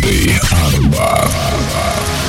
DJ Arbat.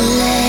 late.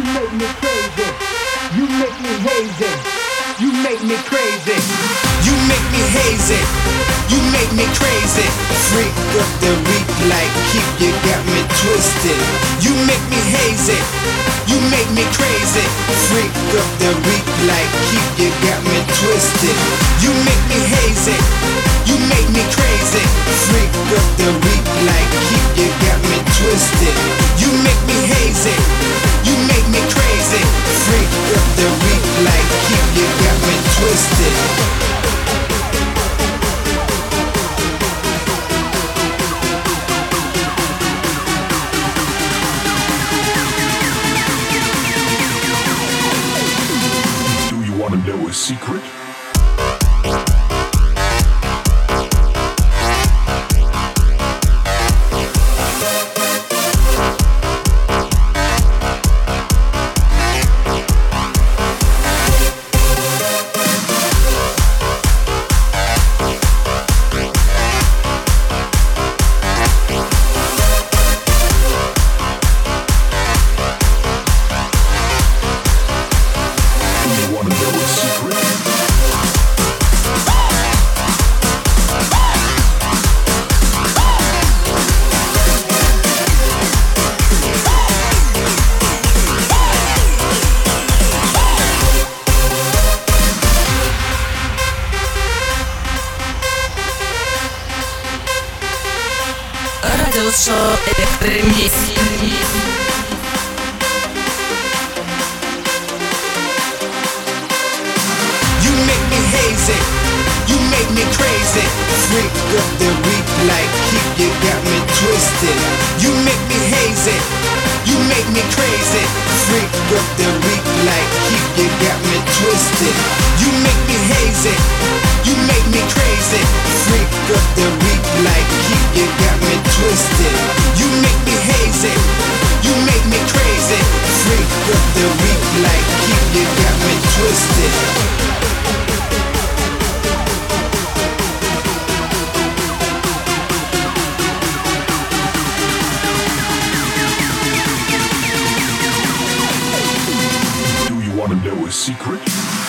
Make me crazy. You make me hazy. You make me crazy. You make me hazy. You make me crazy. Freak of the week like keep you got me twisted. You make me hazy. You make me crazy. Freak of the week like keep you got me twisted. You make me hazy. You make me crazy. Freak of the week like keep you got me twisted. You make me hazy. You make me crazy. Freak of the week like keep you got me twisted. Do you want to know a secret? Hazy. You make me crazy. Freak of the week like keep you got me twisted. You make me hazy. You make me crazy. Freak of the week like keep you got me twisted. You make me hazy. You make me crazy. Freak of the week like keep you got me twisted. You make me hazy. You make me crazy. Freak of the week like keep you got me twisted. A secret?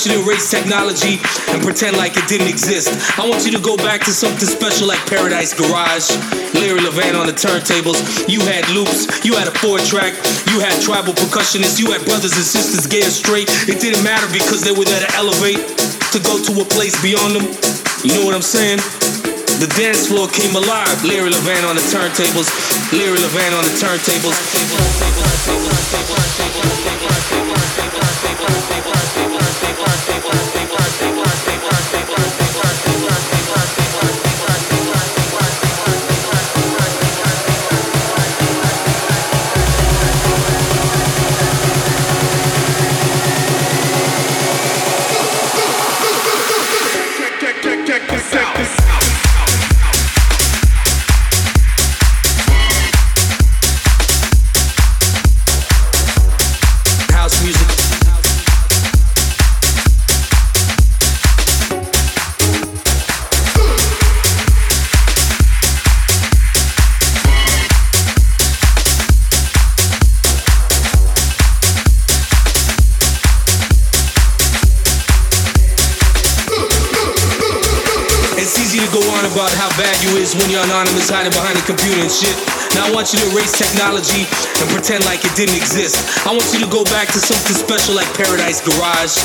Want you to erase technology and pretend like it didn't exist. I want you to go back to something special like Paradise Garage. Larry Levan on the turntables. You had loops, you had a four track, you had tribal percussionists, you had brothers and sisters gay or straight. It didn't matter because they were there to elevate, to go to a place beyond them. You know what I'm saying? The dance floor came alive. Larry Levan on the turntables. Larry Levan on the turntables. You to erase technology and pretend like it didn't exist. I want you to go back to something special like Paradise Garage.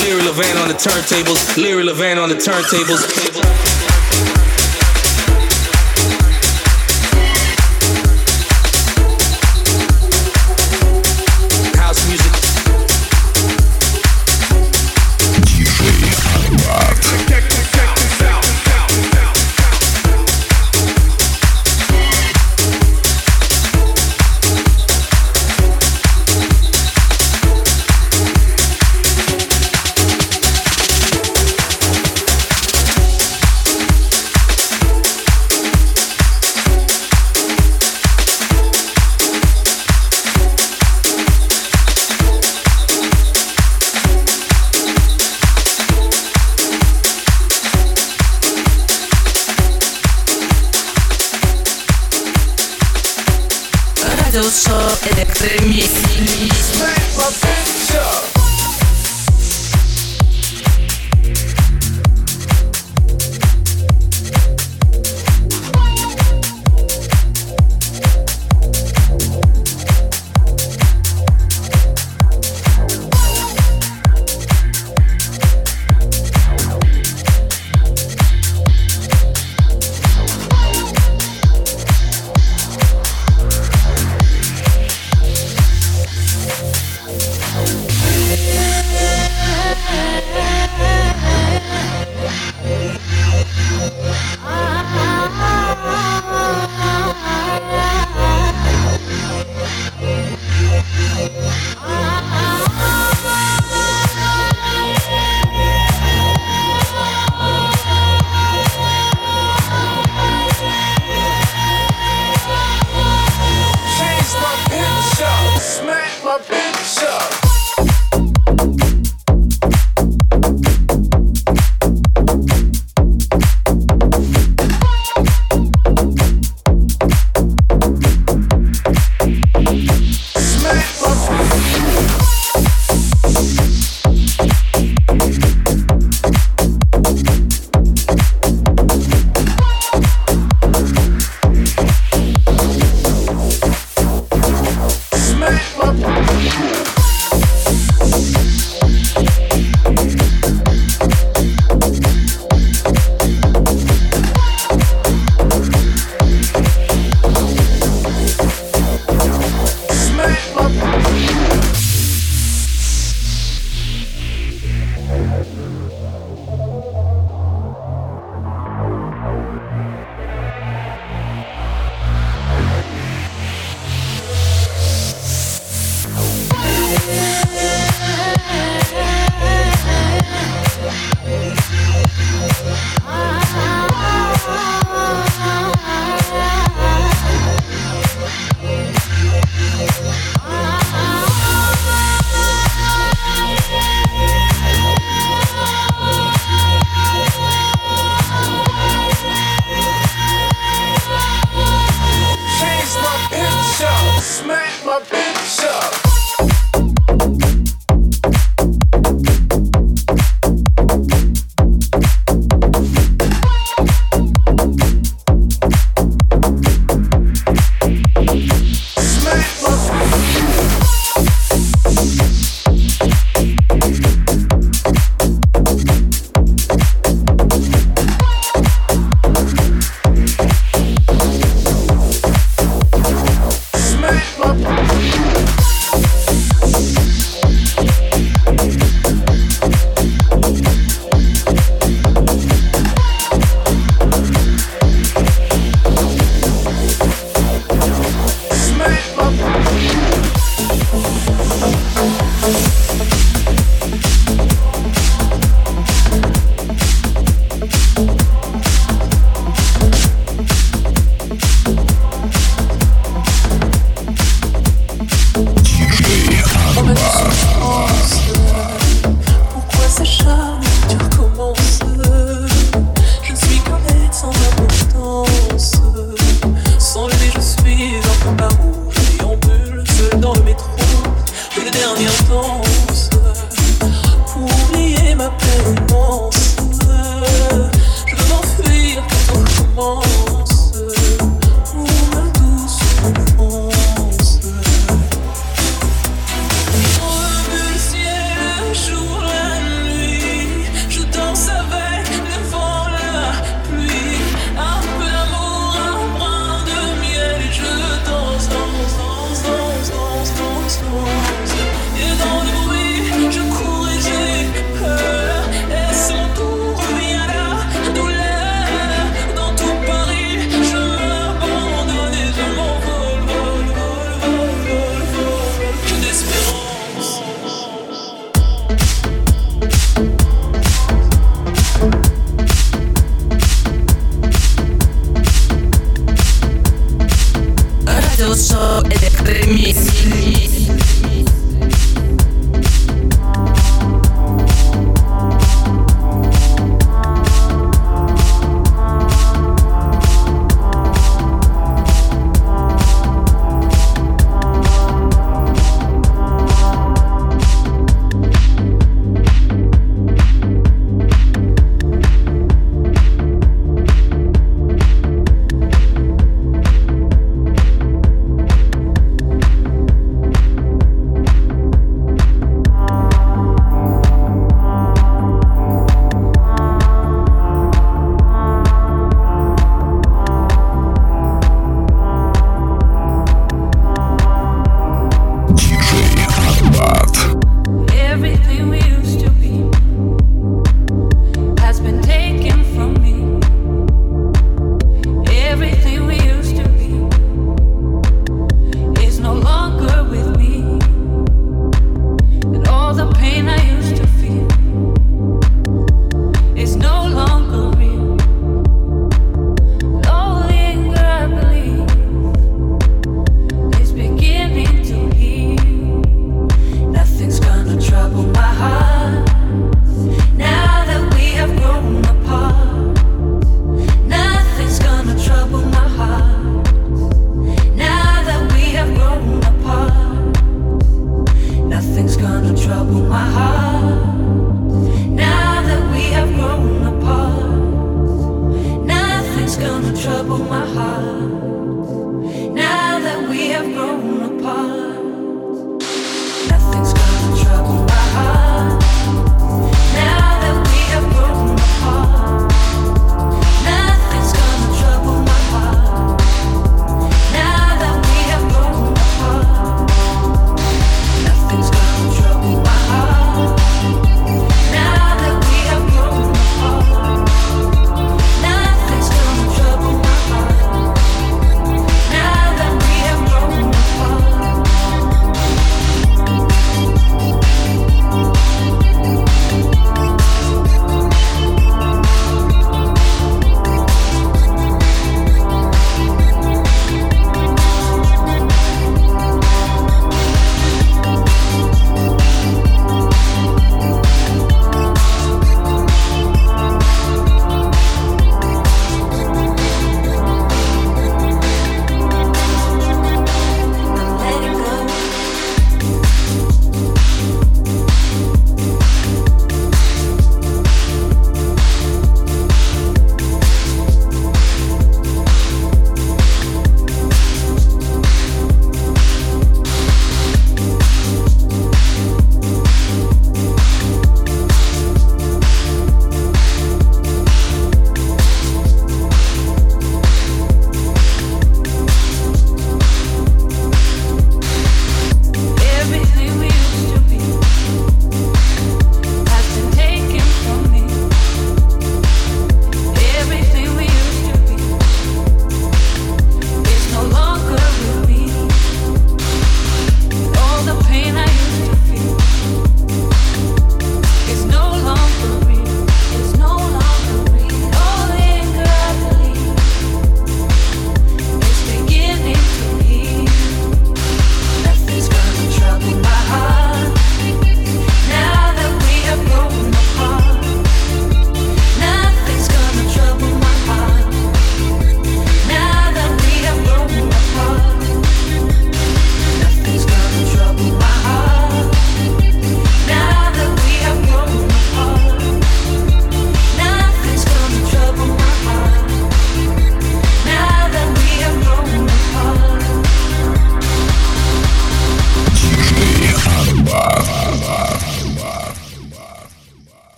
Larry Levan on the turntables. Larry Levan on the turntables. Радиошоу Электромикс.